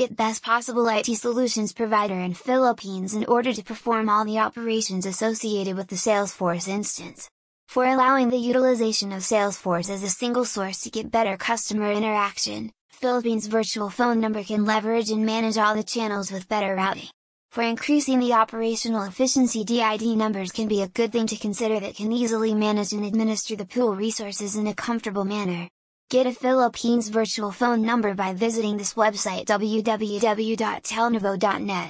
get best possible IT solutions provider in Philippines in order to perform all the operations associated with the Salesforce instance. For allowing the utilization of Salesforce as a single source to get better customer interaction, Philippines virtual phone number can leverage and manage all the channels with better routing. For increasing the operational efficiency DID numbers can be a good thing to consider that can easily manage and administer the pool resources in a comfortable manner. Get a Philippines virtual phone number by visiting this website www.telnovo.net.